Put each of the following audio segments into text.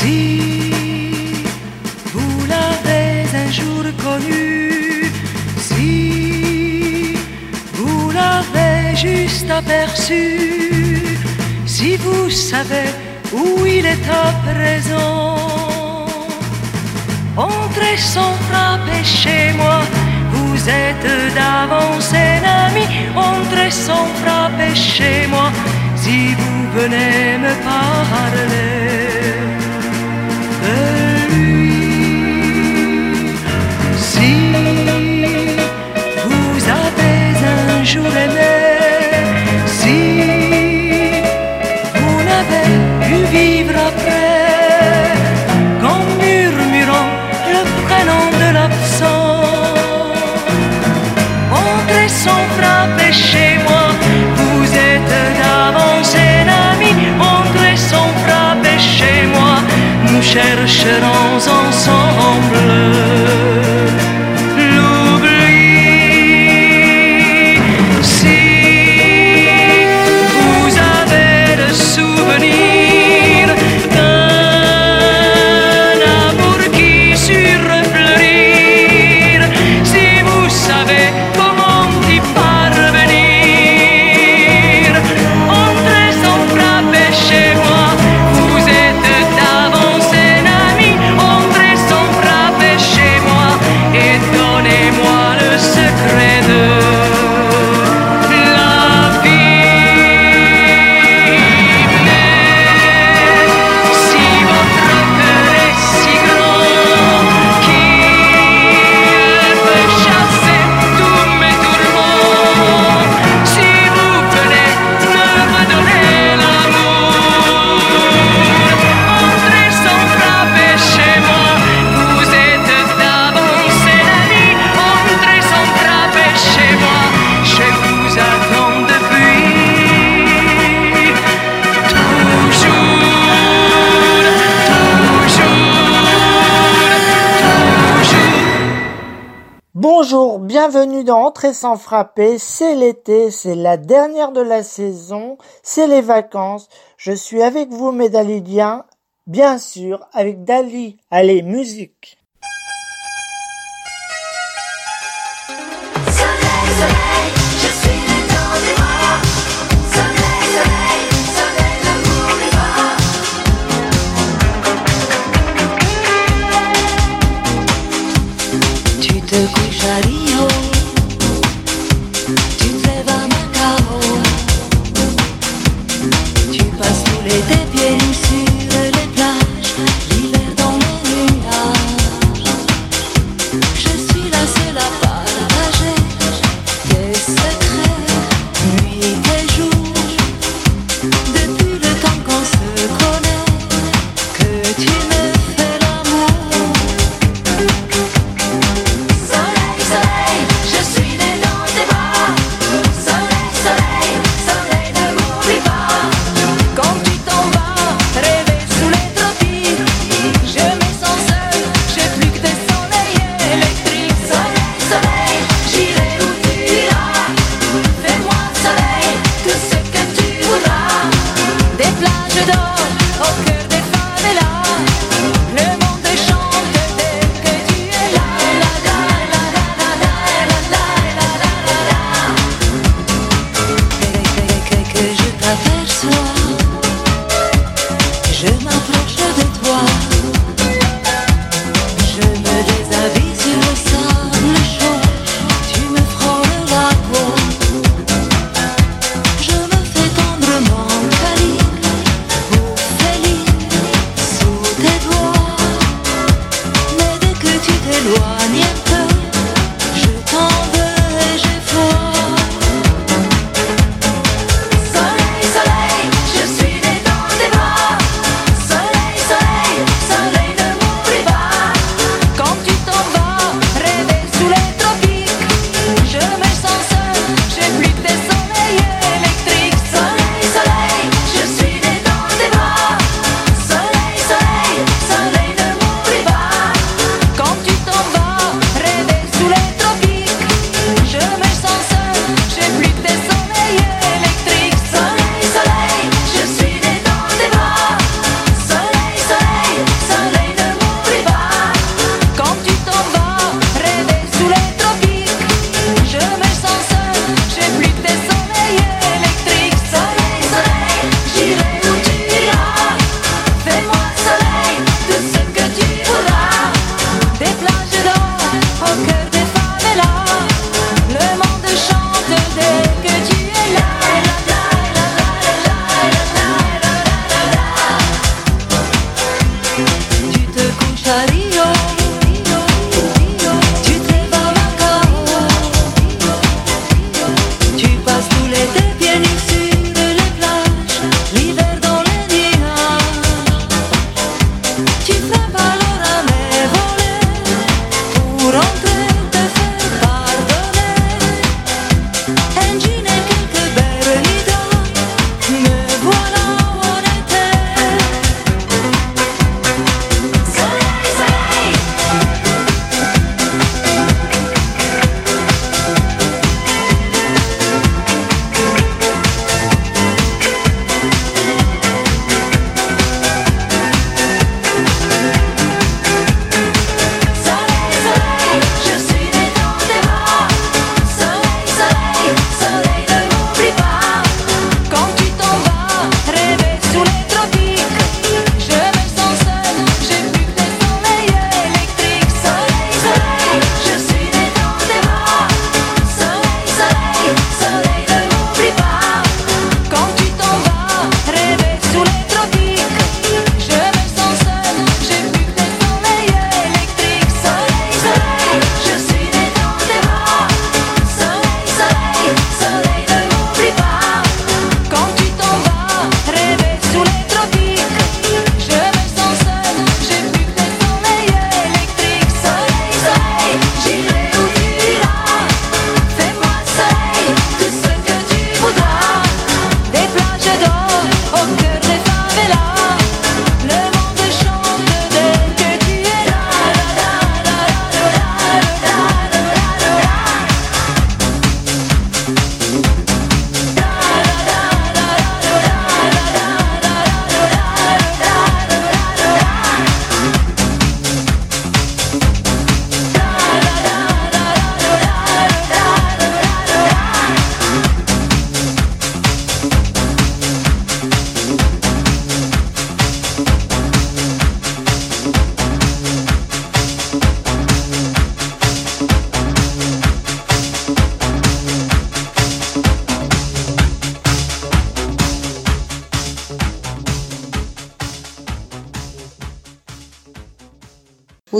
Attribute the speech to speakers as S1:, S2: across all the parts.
S1: Si vous l'avez un jour connu, si vous l'avez juste aperçu, si vous savez où il est à présent, entrez sans frapper chez moi. Vous êtes d'avance un ami, entrez sans frapper chez moi. Si vous venez me parler un jour aimé, si vous n'avez pu vivre après, qu'en murmurant le prénom de l'absent, entrez sans frapper chez moi, vous êtes d'avance un ami, entrez sans frapper chez moi, nous chercherons ensemble
S2: bienvenue dans Entrée sans frapper. C'est l'été, c'est la dernière de la saison, c'est les vacances. Je suis avec vous, mes Dalidiens, bien sûr, avec Dali. Allez, musique.
S3: Soleil,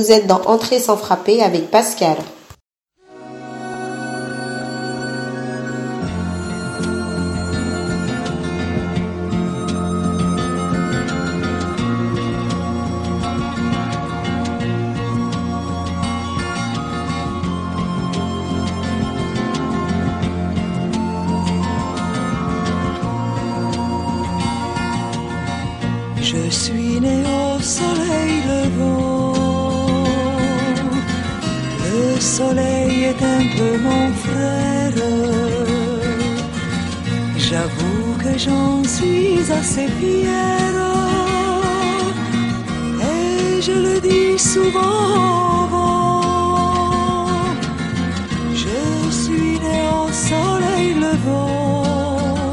S4: Vous êtes dans Entrée sans frapper avec Pascal.
S1: Suis assez fière. Et je le dis souvent. Je suis né au soleil levant.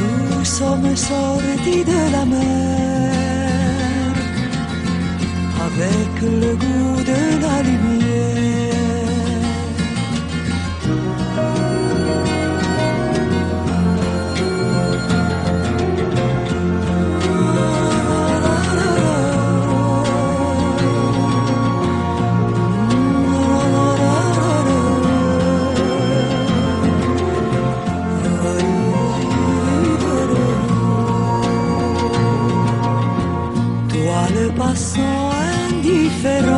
S1: Nous sommes sortis de la mer avec le goût de la lumière.
S2: cerró.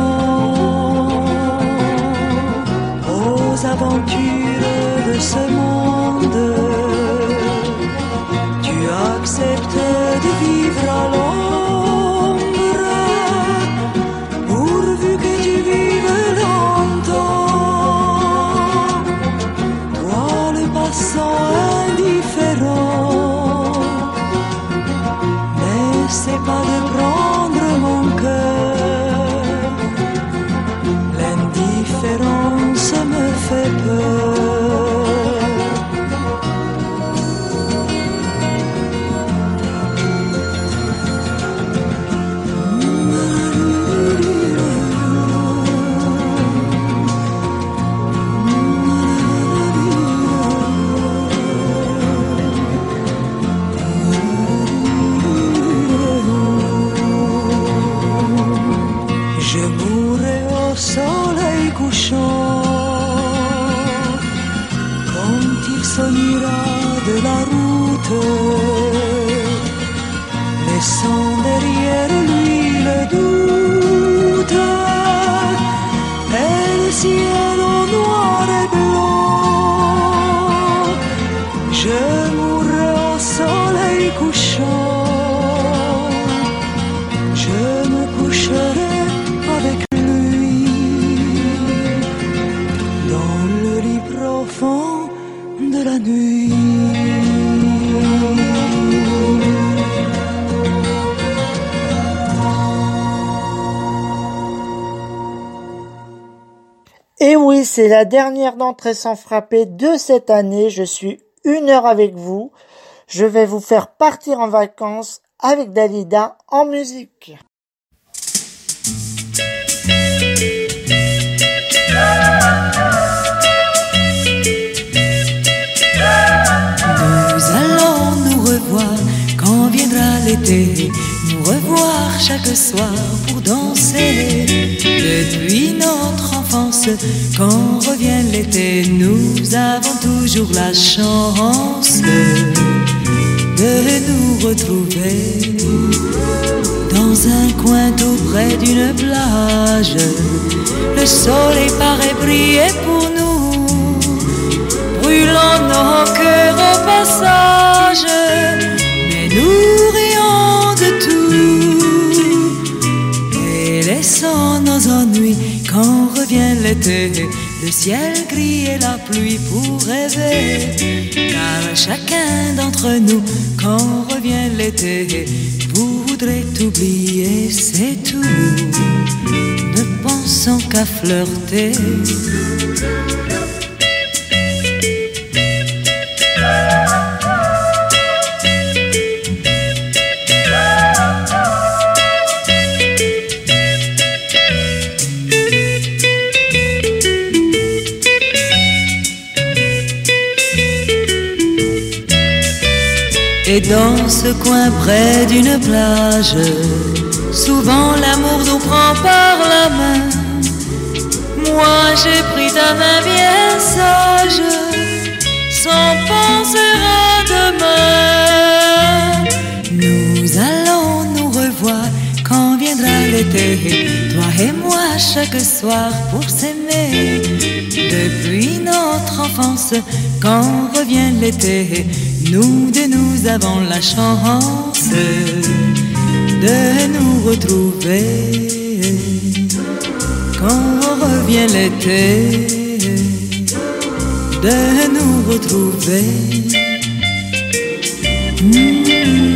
S2: C'est la dernière d'entrée sans frapper de cette année. Je suis une heure avec vous. Je vais vous faire partir en vacances avec Dalida en musique.
S1: Nous allons nous revoir quand viendra l'été, revoir chaque soir pour danser. Depuis notre enfance, quand revient l'été, nous avons toujours la chance de nous retrouver dans un coin tout près d'une plage. Le soleil paraît briller pour nous brûlant nos cœurs au passage, mais nous laissons nos ennuis quand revient l'été. Le ciel gris et la pluie pour rêver, car chacun d'entre nous, quand revient l'été, voudrait oublier, c'est tout. Ne pensons qu'à flirter. Et dans ce coin près d'une plage, Souvent l'amour nous prend par la main. Moi j'ai pris ta main bien sage, sans penser à demain. Nous allons nous revoir quand viendra l'été, toi et moi chaque soir pour s'aimer. Depuis notre enfance, quand revient l'été, nous deux nous avons la chance de nous retrouver. Quand revient l'été, de nous retrouver. C'était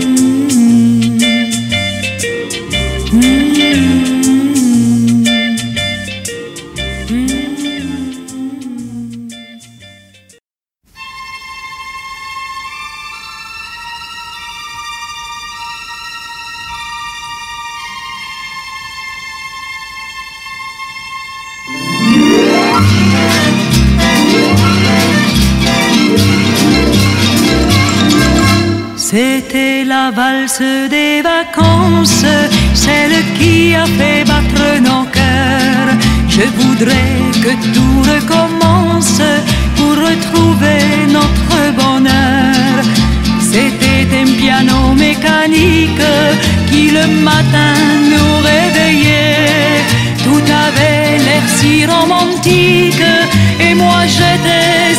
S1: qui le matin nous réveillait. Tout avait l'air si romantique et moi j'étais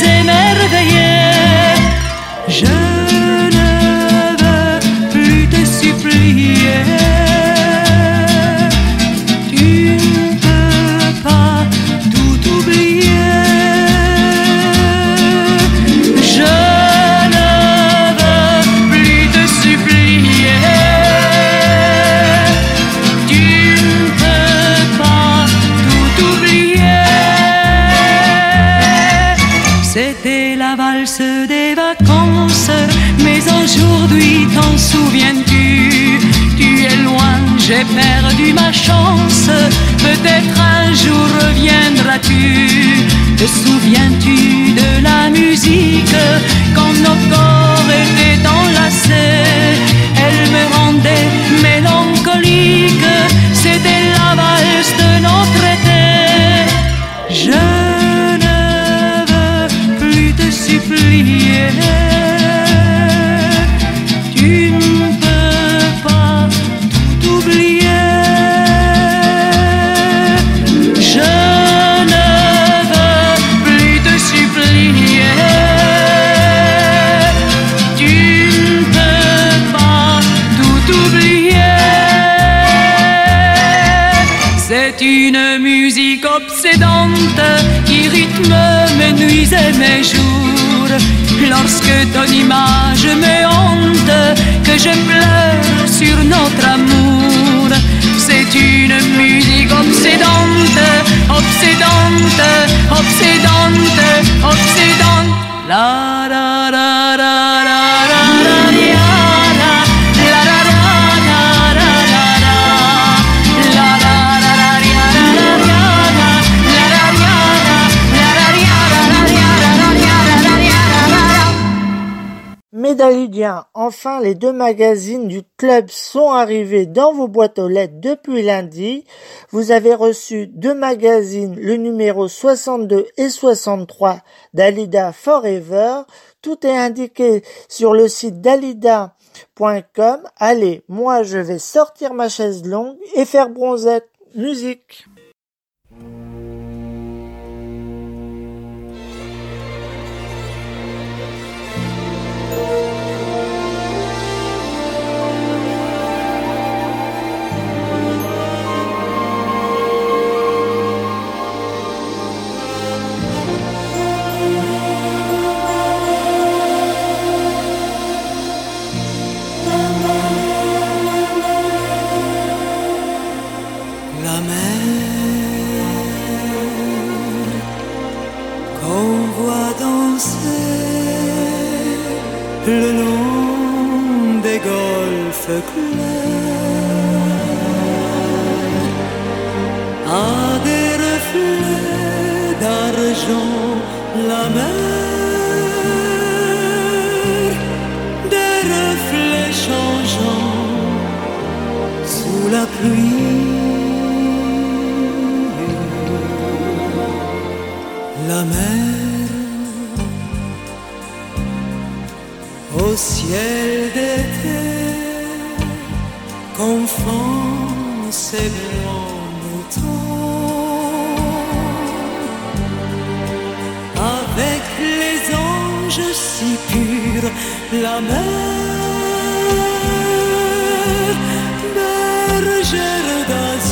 S1: Te souviens-tu de la musique Lorsque ton image me hante, que je pleure sur notre amour. C'est une musique obsédante, obsédante, obsédante, obsédante. La ya.
S2: Médalidien, enfin les deux magazines du club sont arrivés dans vos boîtes aux lettres depuis lundi. Vous avez reçu deux magazines, le numéro 62 et 63 d'Alida Forever. Tout est indiqué sur le site dalida.com. Allez, moi je vais sortir ma chaise longue et faire bronzette. Musique.
S1: le nom des golfes clairs. À des reflets d'argent la mer des reflets changeants sous la pluie. La mer. Ciel d'été confond ses blancs moutons avec les anges si purs, la mer bergère d'azur.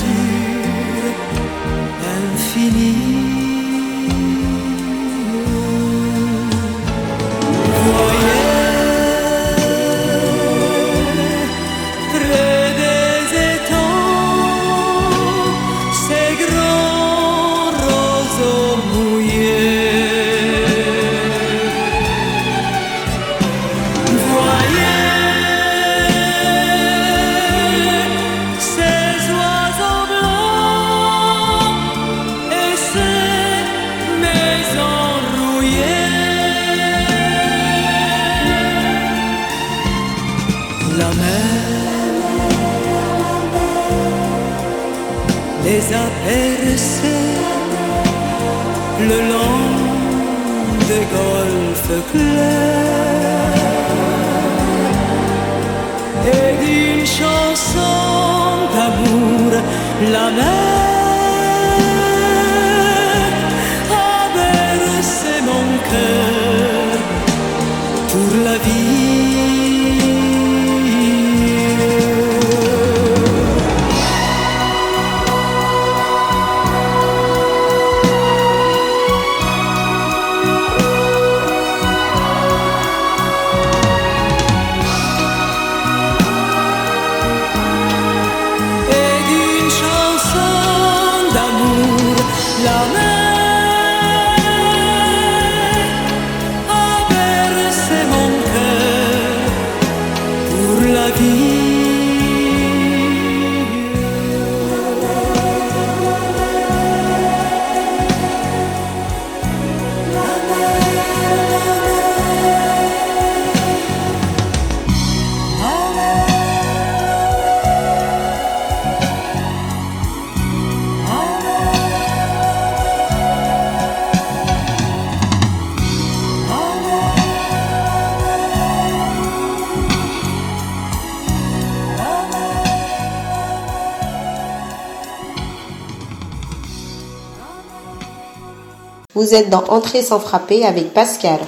S4: Vous êtes dans Entrée sans frapper avec Pascal.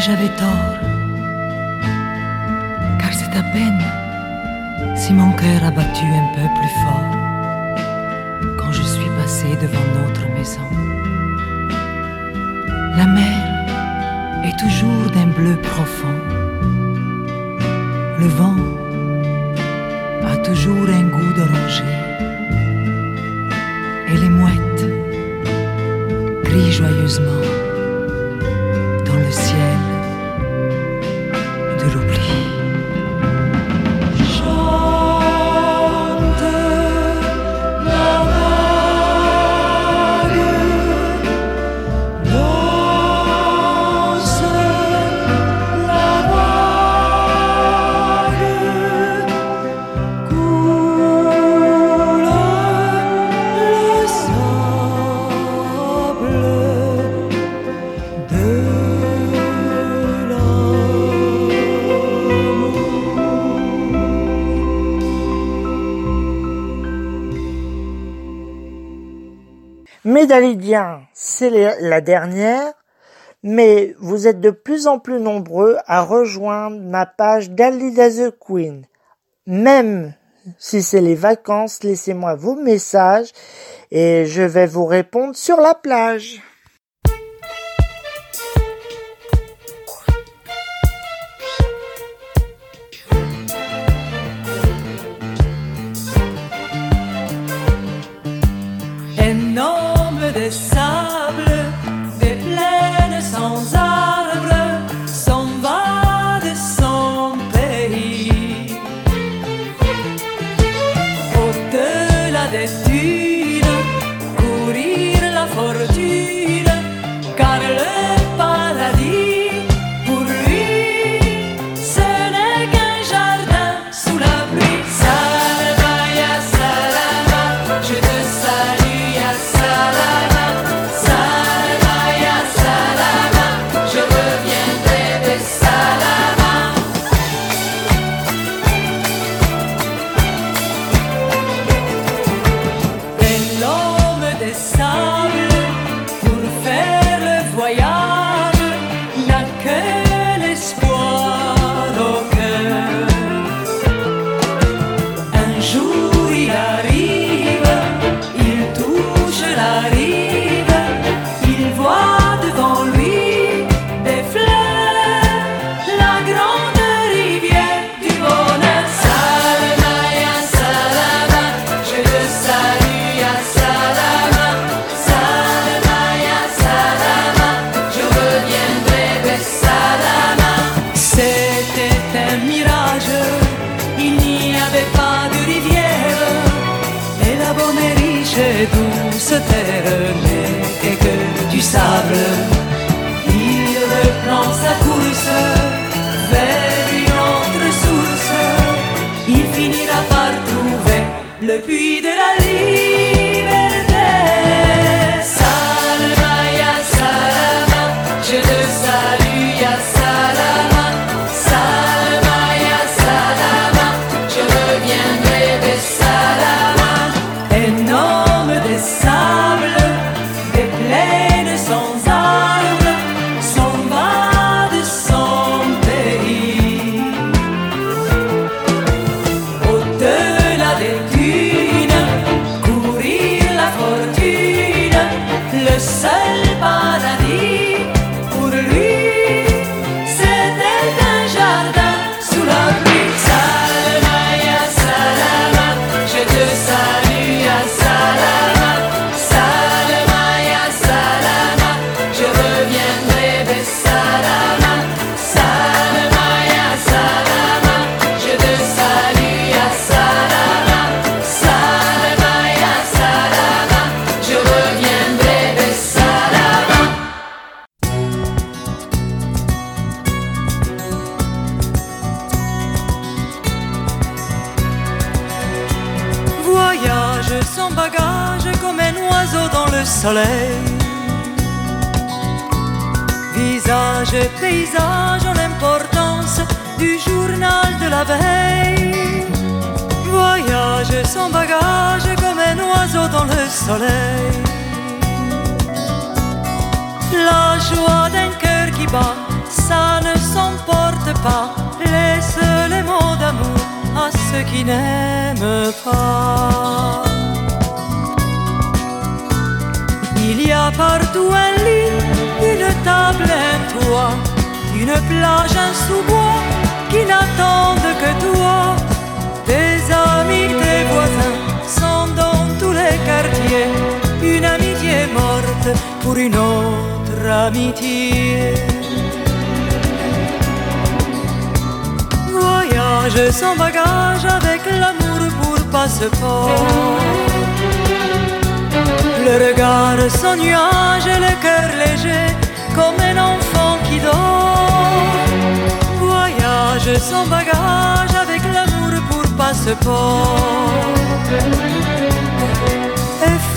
S1: j'avais
S2: tort. c'est la
S1: dernière, mais vous êtes de plus en plus nombreux à rejoindre ma page d'Alida the Queen. Même si c'est les vacances, laissez-moi vos messages et je vais vous répondre sur la plage.
S2: La joie d'un cœur qui bat, ça
S1: ne s'emporte pas. Laisse les mots d'amour à ceux qui n'aiment pas. Il y a partout un lit, une table, un toit, une plage, un sous-bois qui n'attendent que toi. Une amitié morte pour une autre amitié. Voyage sans bagage avec l'amour pour passeport. Le regard sans nuage et le cœur léger comme un enfant qui dort. Voyage sans bagage avec l'amour pour passeport.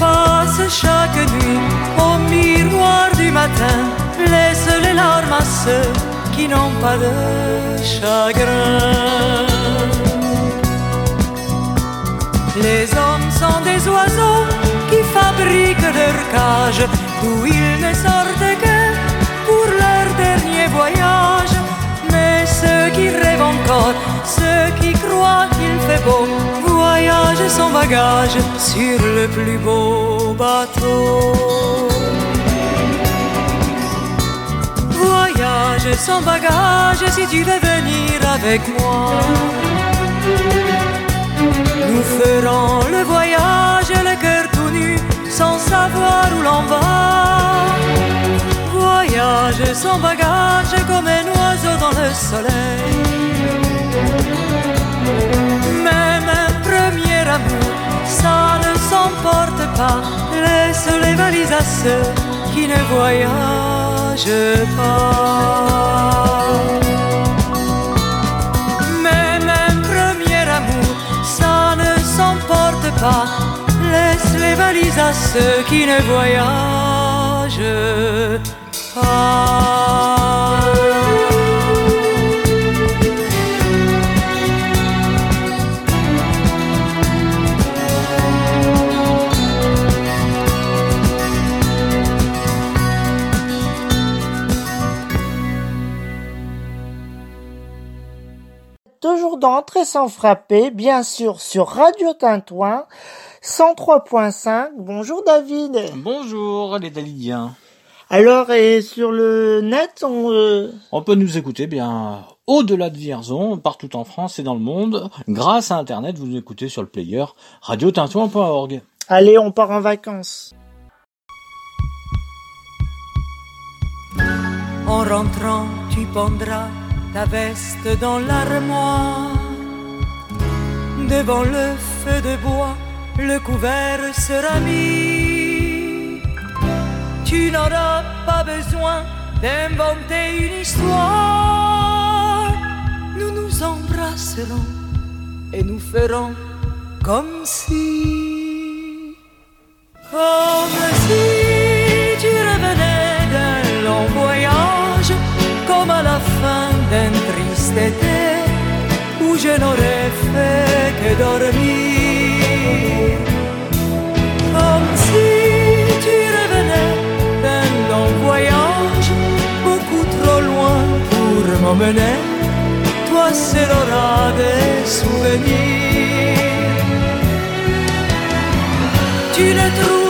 S1: Efface chaque nuit au miroir du matin. Laisse les larmes à ceux qui n'ont pas de chagrin. Les hommes sont des oiseaux qui fabriquent leur cage, d'où ils ne sortent que pour leur dernier voyage. Mais ceux qui rêvent encore, ceux qui croient qu'il fait beau, voyagent sans bagage sur le plus beau bateau. Voyage sans bagage si tu veux venir avec moi. Nous ferons le voyage, le cœur tout nu, sans savoir où l'on va. Voyage sans bagage, comme un oiseau dans le soleil. Même ça ne s'emporte pas. Laisse les valises à ceux qui ne voyagent pas. Même un premier amour, ça ne s'emporte pas. Laisse les valises à ceux qui ne voyagent pas.
S2: Sans frapper, bien sûr sur Radio Tintouin 103.5. Bonjour David.
S5: Bonjour les Dalidiens.
S2: Alors et sur le net, on euh,
S5: On peut nous écouter bien au-delà de Vierzon, partout en France et dans le monde. Grâce à Internet, vous nous écoutez sur le player radiotintouin.org.
S2: allez, on part en vacances.
S1: En rentrant, tu pendras ta veste dans l'armoire. Devant le feu de bois, le couvert sera mis. Tu n'auras pas besoin d'inventer une histoire. Nous nous embrasserons et nous ferons comme si. Comme si où je n'aurais fait que dormir. Comme si tu revenais d'un long voyage, beaucoup trop loin pour m'emmener, toi seul auras des souvenirs. Tu ne trouveras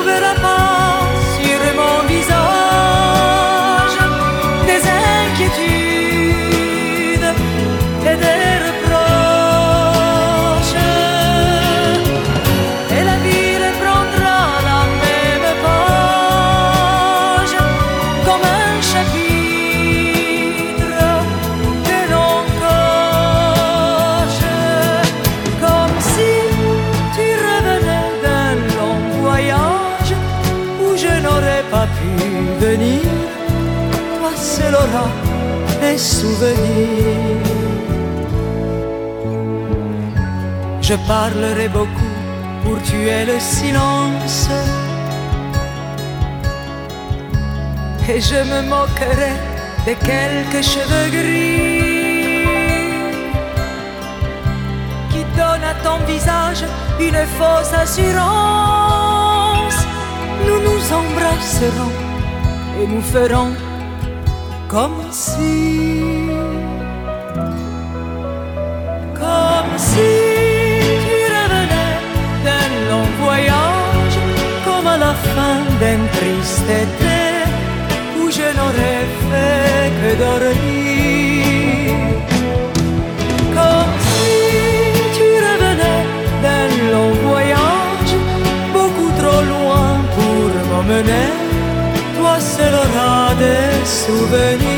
S1: des souvenirs. Je parlerai beaucoup pour tuer le silence. Et je me moquerai de quelques cheveux gris qui donnent à ton visage une fausse assurance. Nous nous embrasserons et nous ferons comme si,
S6: comme si tu revenais d'un long voyage, comme à la fin d'un triste été où je n'aurais fait que dormir. souvenir.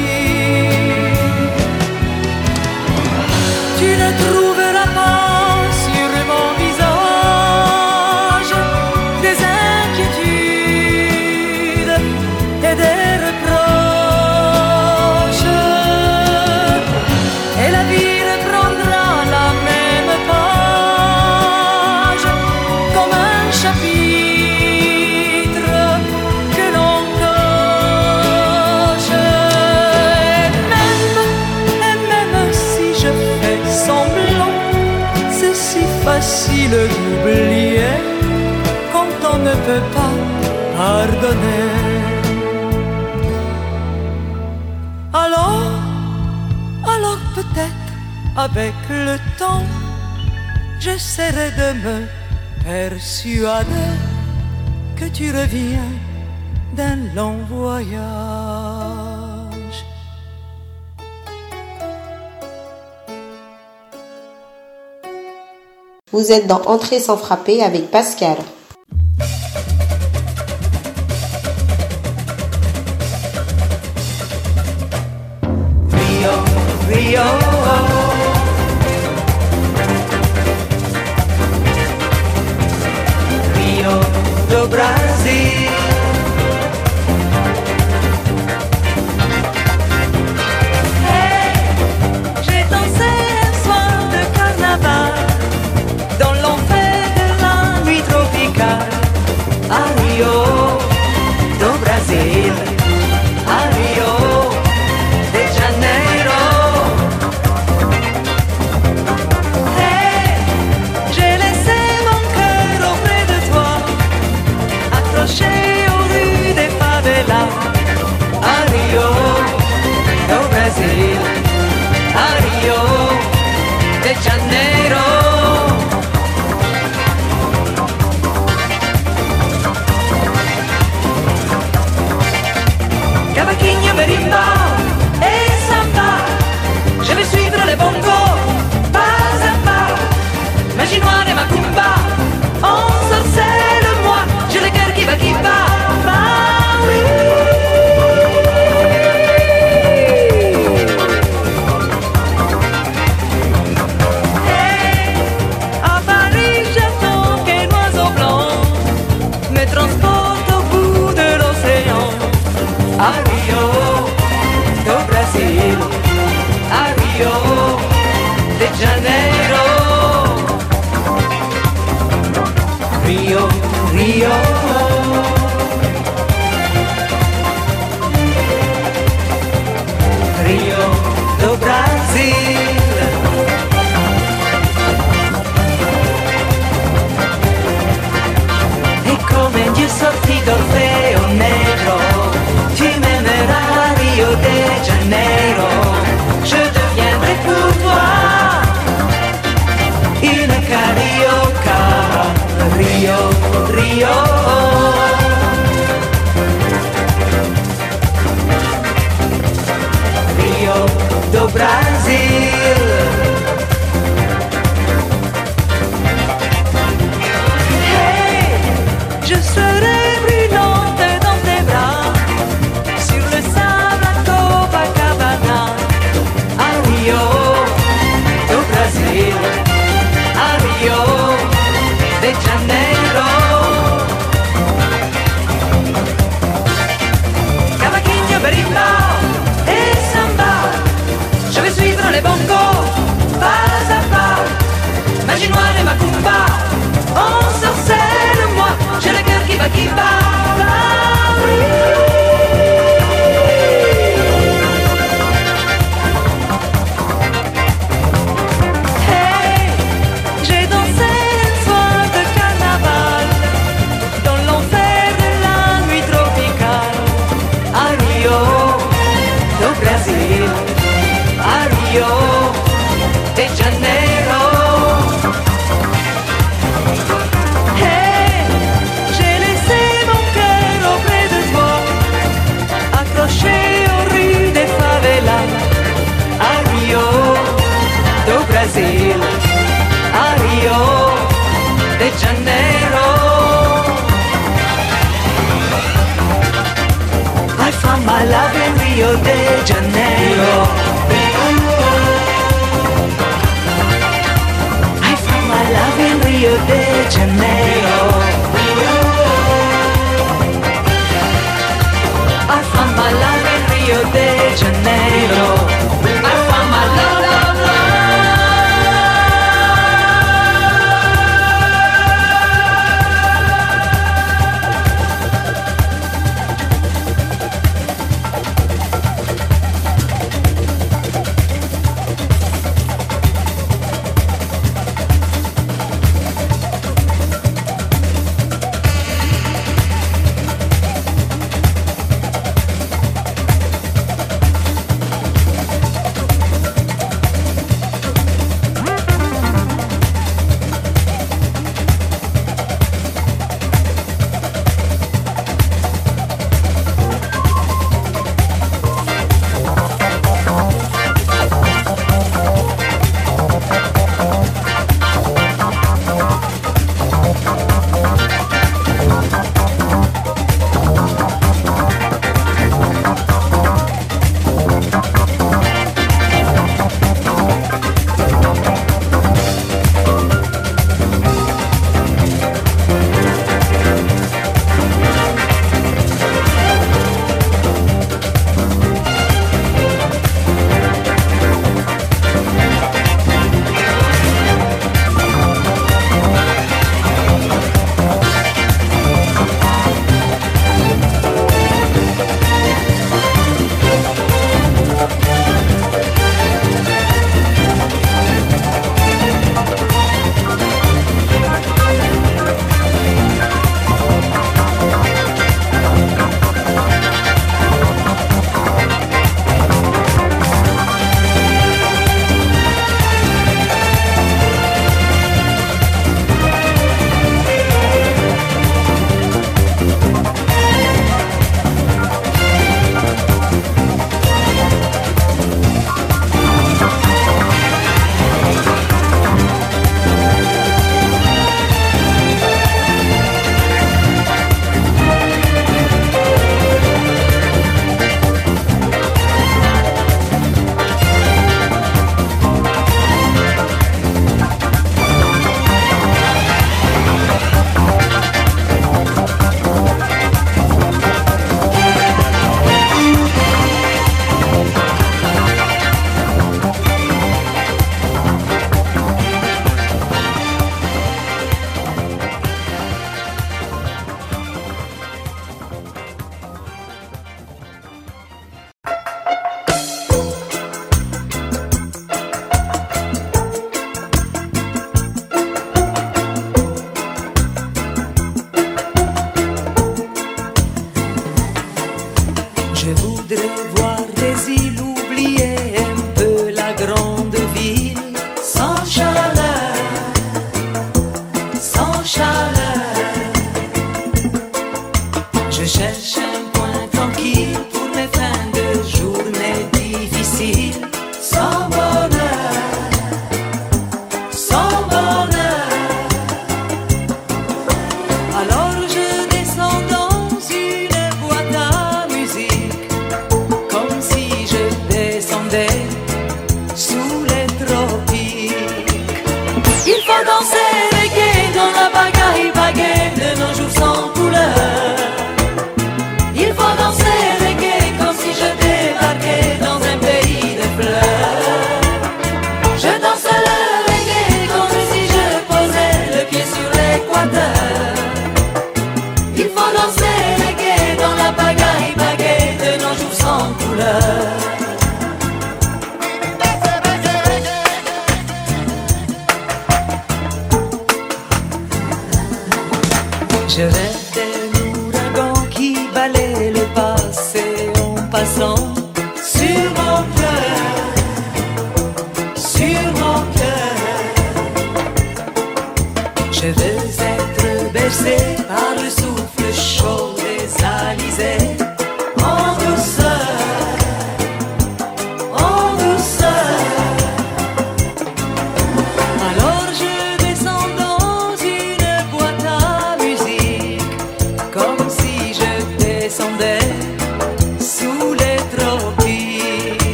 S6: Alors, alors peut-être avec le temps, j'essaierai de me persuader que tu reviens d'un long voyage.
S1: Vous êtes dans Entrée sans frapper avec Pascal.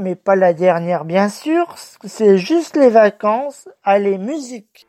S1: mais pas la dernière bien sûr, c'est juste les vacances, allez musique.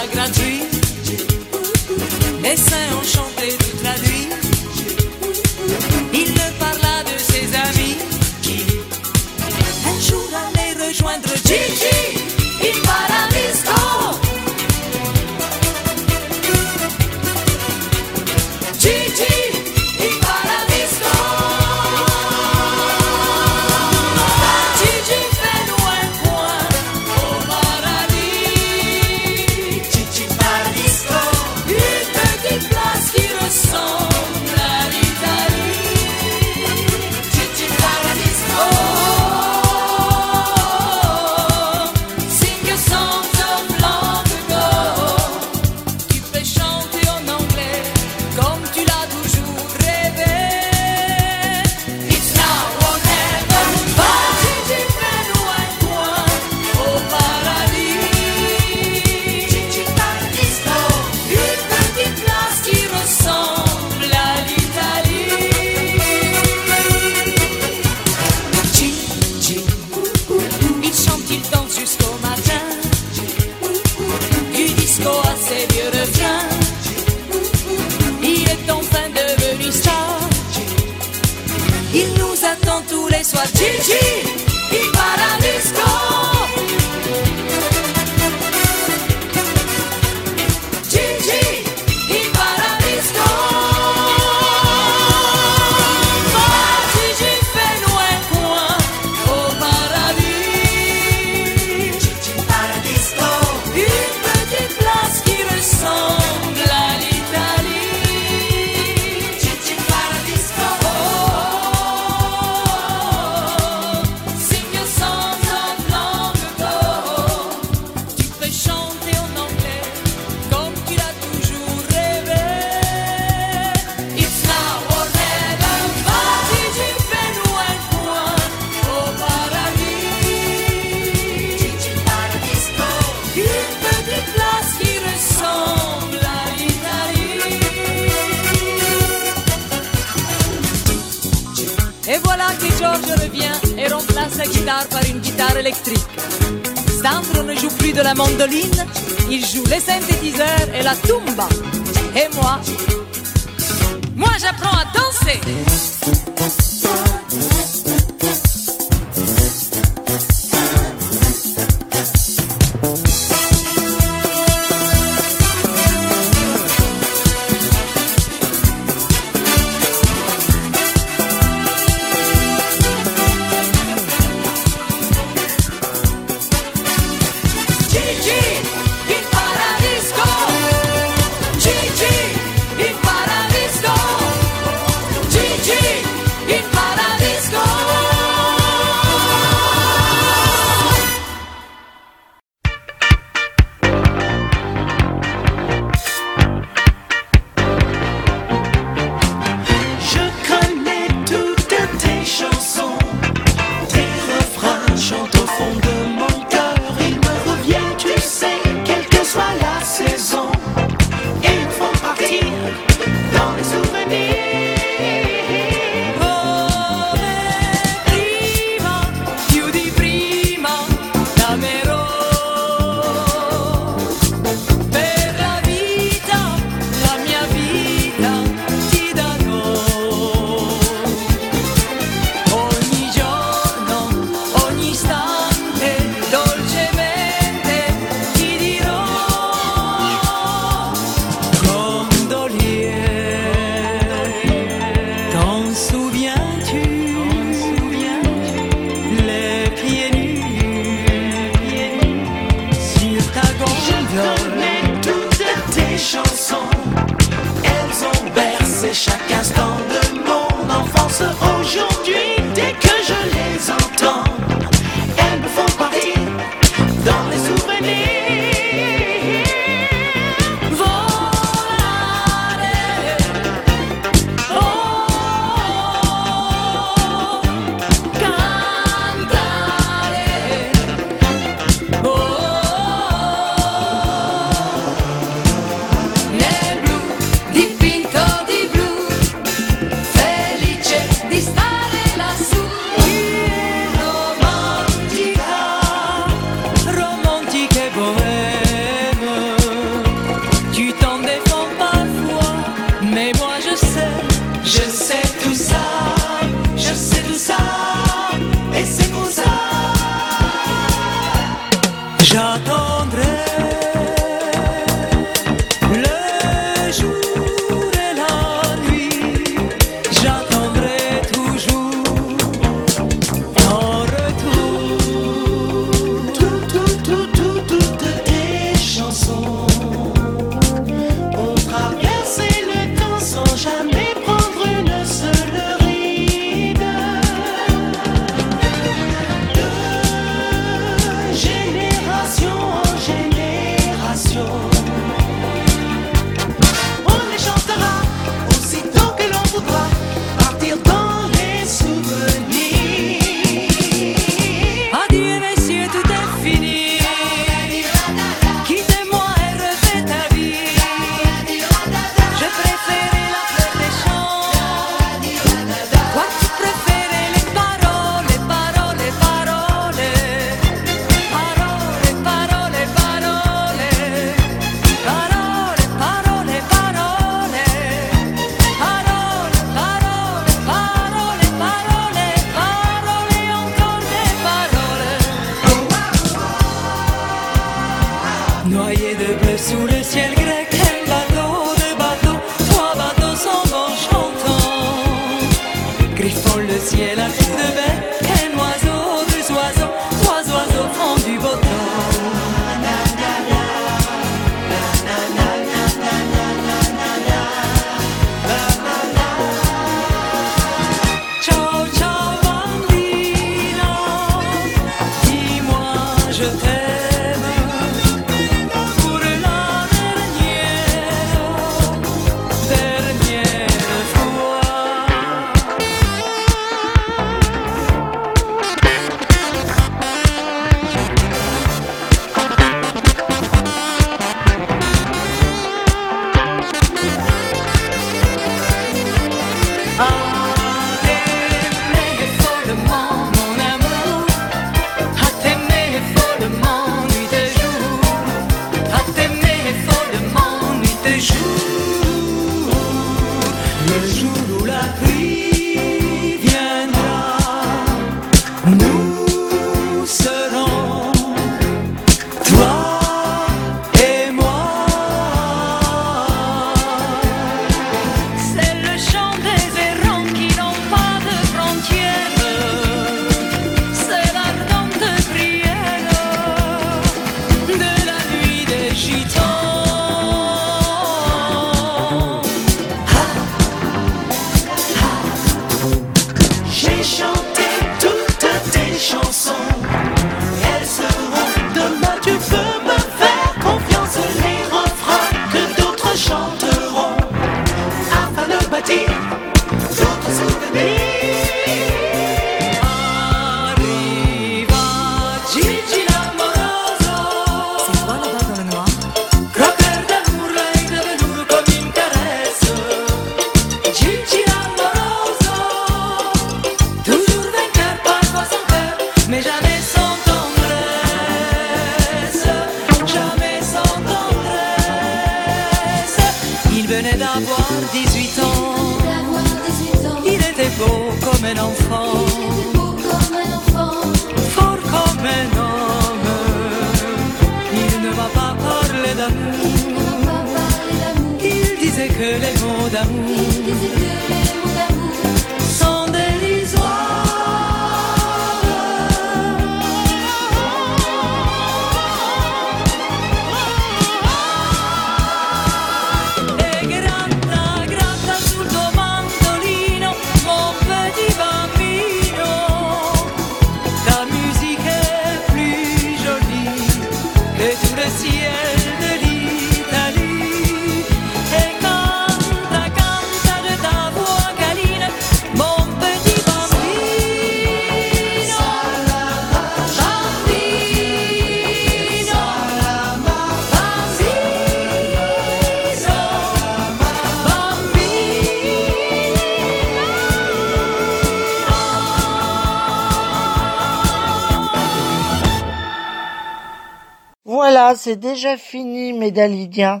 S1: Ah, c'est
S2: déjà fini, mes Dalidiens.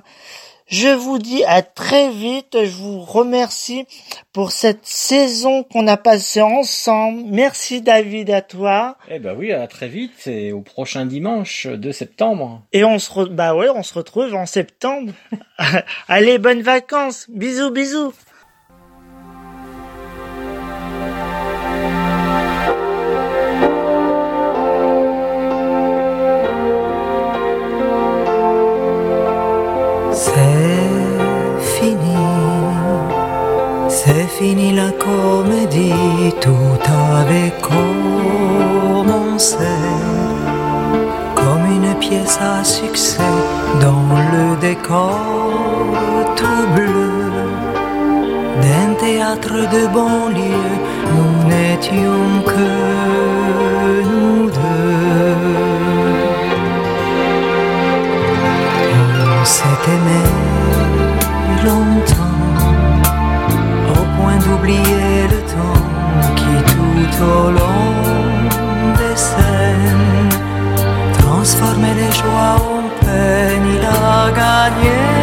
S2: Je vous dis à très vite. Je vous remercie pour cette saison qu'on a passée ensemble. Merci David à toi.
S5: Eh ben oui, à très vite et au prochain dimanche de septembre.
S2: Et on se bah on se retrouve en septembre. Allez, bonnes vacances. Bisous, bisous.
S1: fini la comédie, tout avait commencé comme une pièce à succès dans le décor tout bleu d'un théâtre de banlieue. Nous n'étions que nous deux. On s'est aimés oublier le temps qui tout au long des scènes transformait les joies en peine, il a gagné.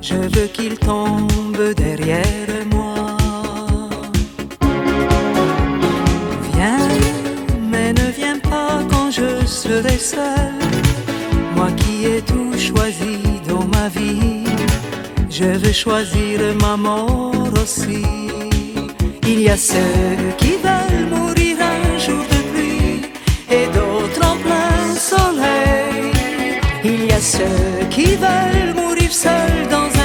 S1: je veux qu'il tombe derrière moi. Viens, mais ne viens pas quand je serai seul. Moi qui ai tout choisi dans ma vie, je veux choisir ma mort aussi. Il y a ceux qui veulent mourir un jour de pluie et d'autres en plein soleil. Il y a ceux qui veulent mourir seuls dans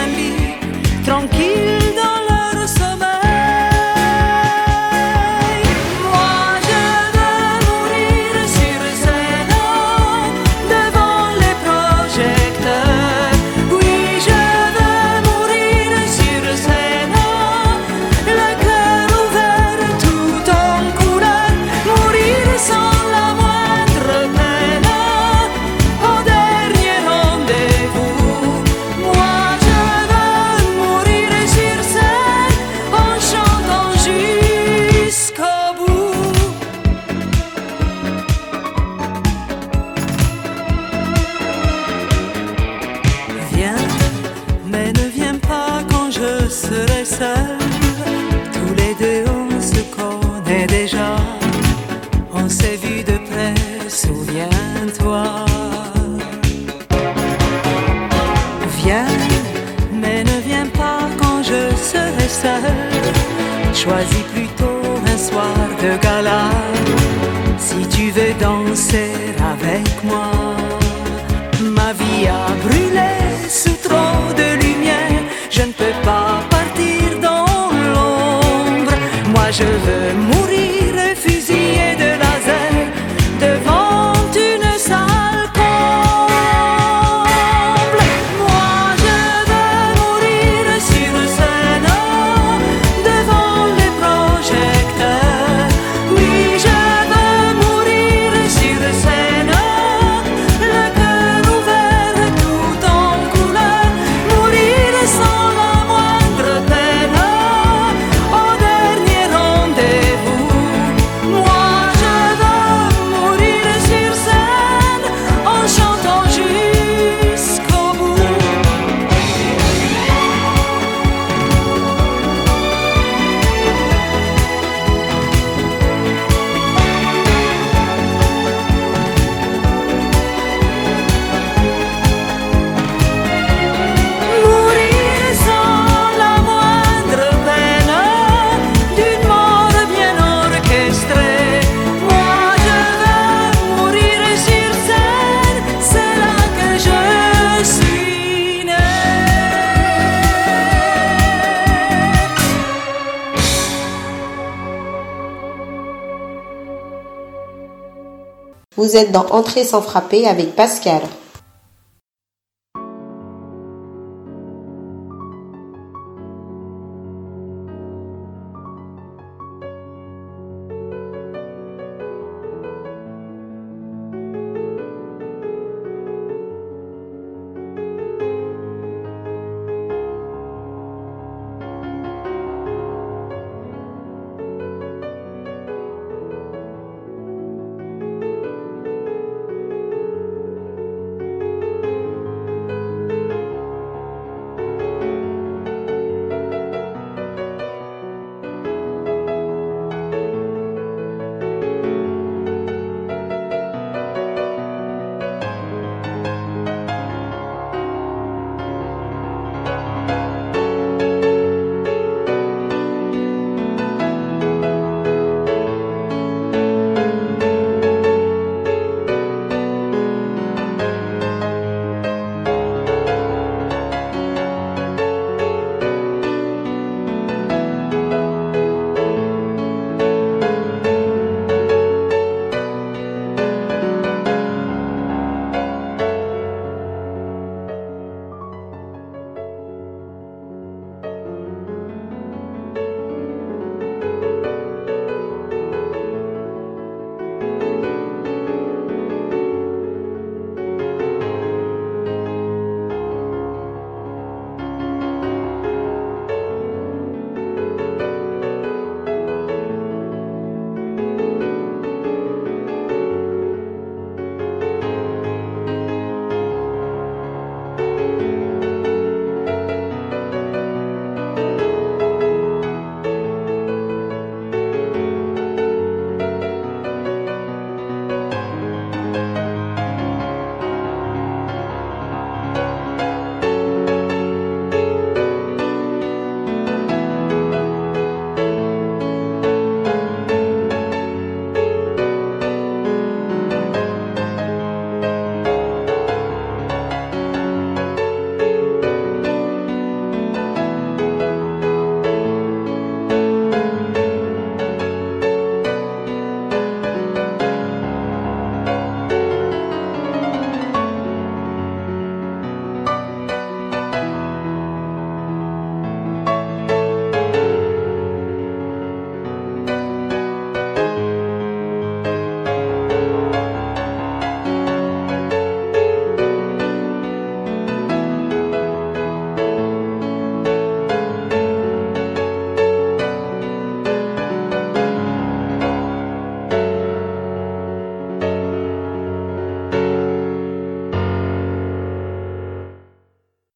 S1: Choisis plutôt un soir de gala. Si tu veux danser avec moi. Ma vie a brûlé sous trop de lumière. Je ne peux pas partir dans l'ombre. Moi je veux mourir
S4: Vous êtes dans Entrée sans frapper avec Pascal.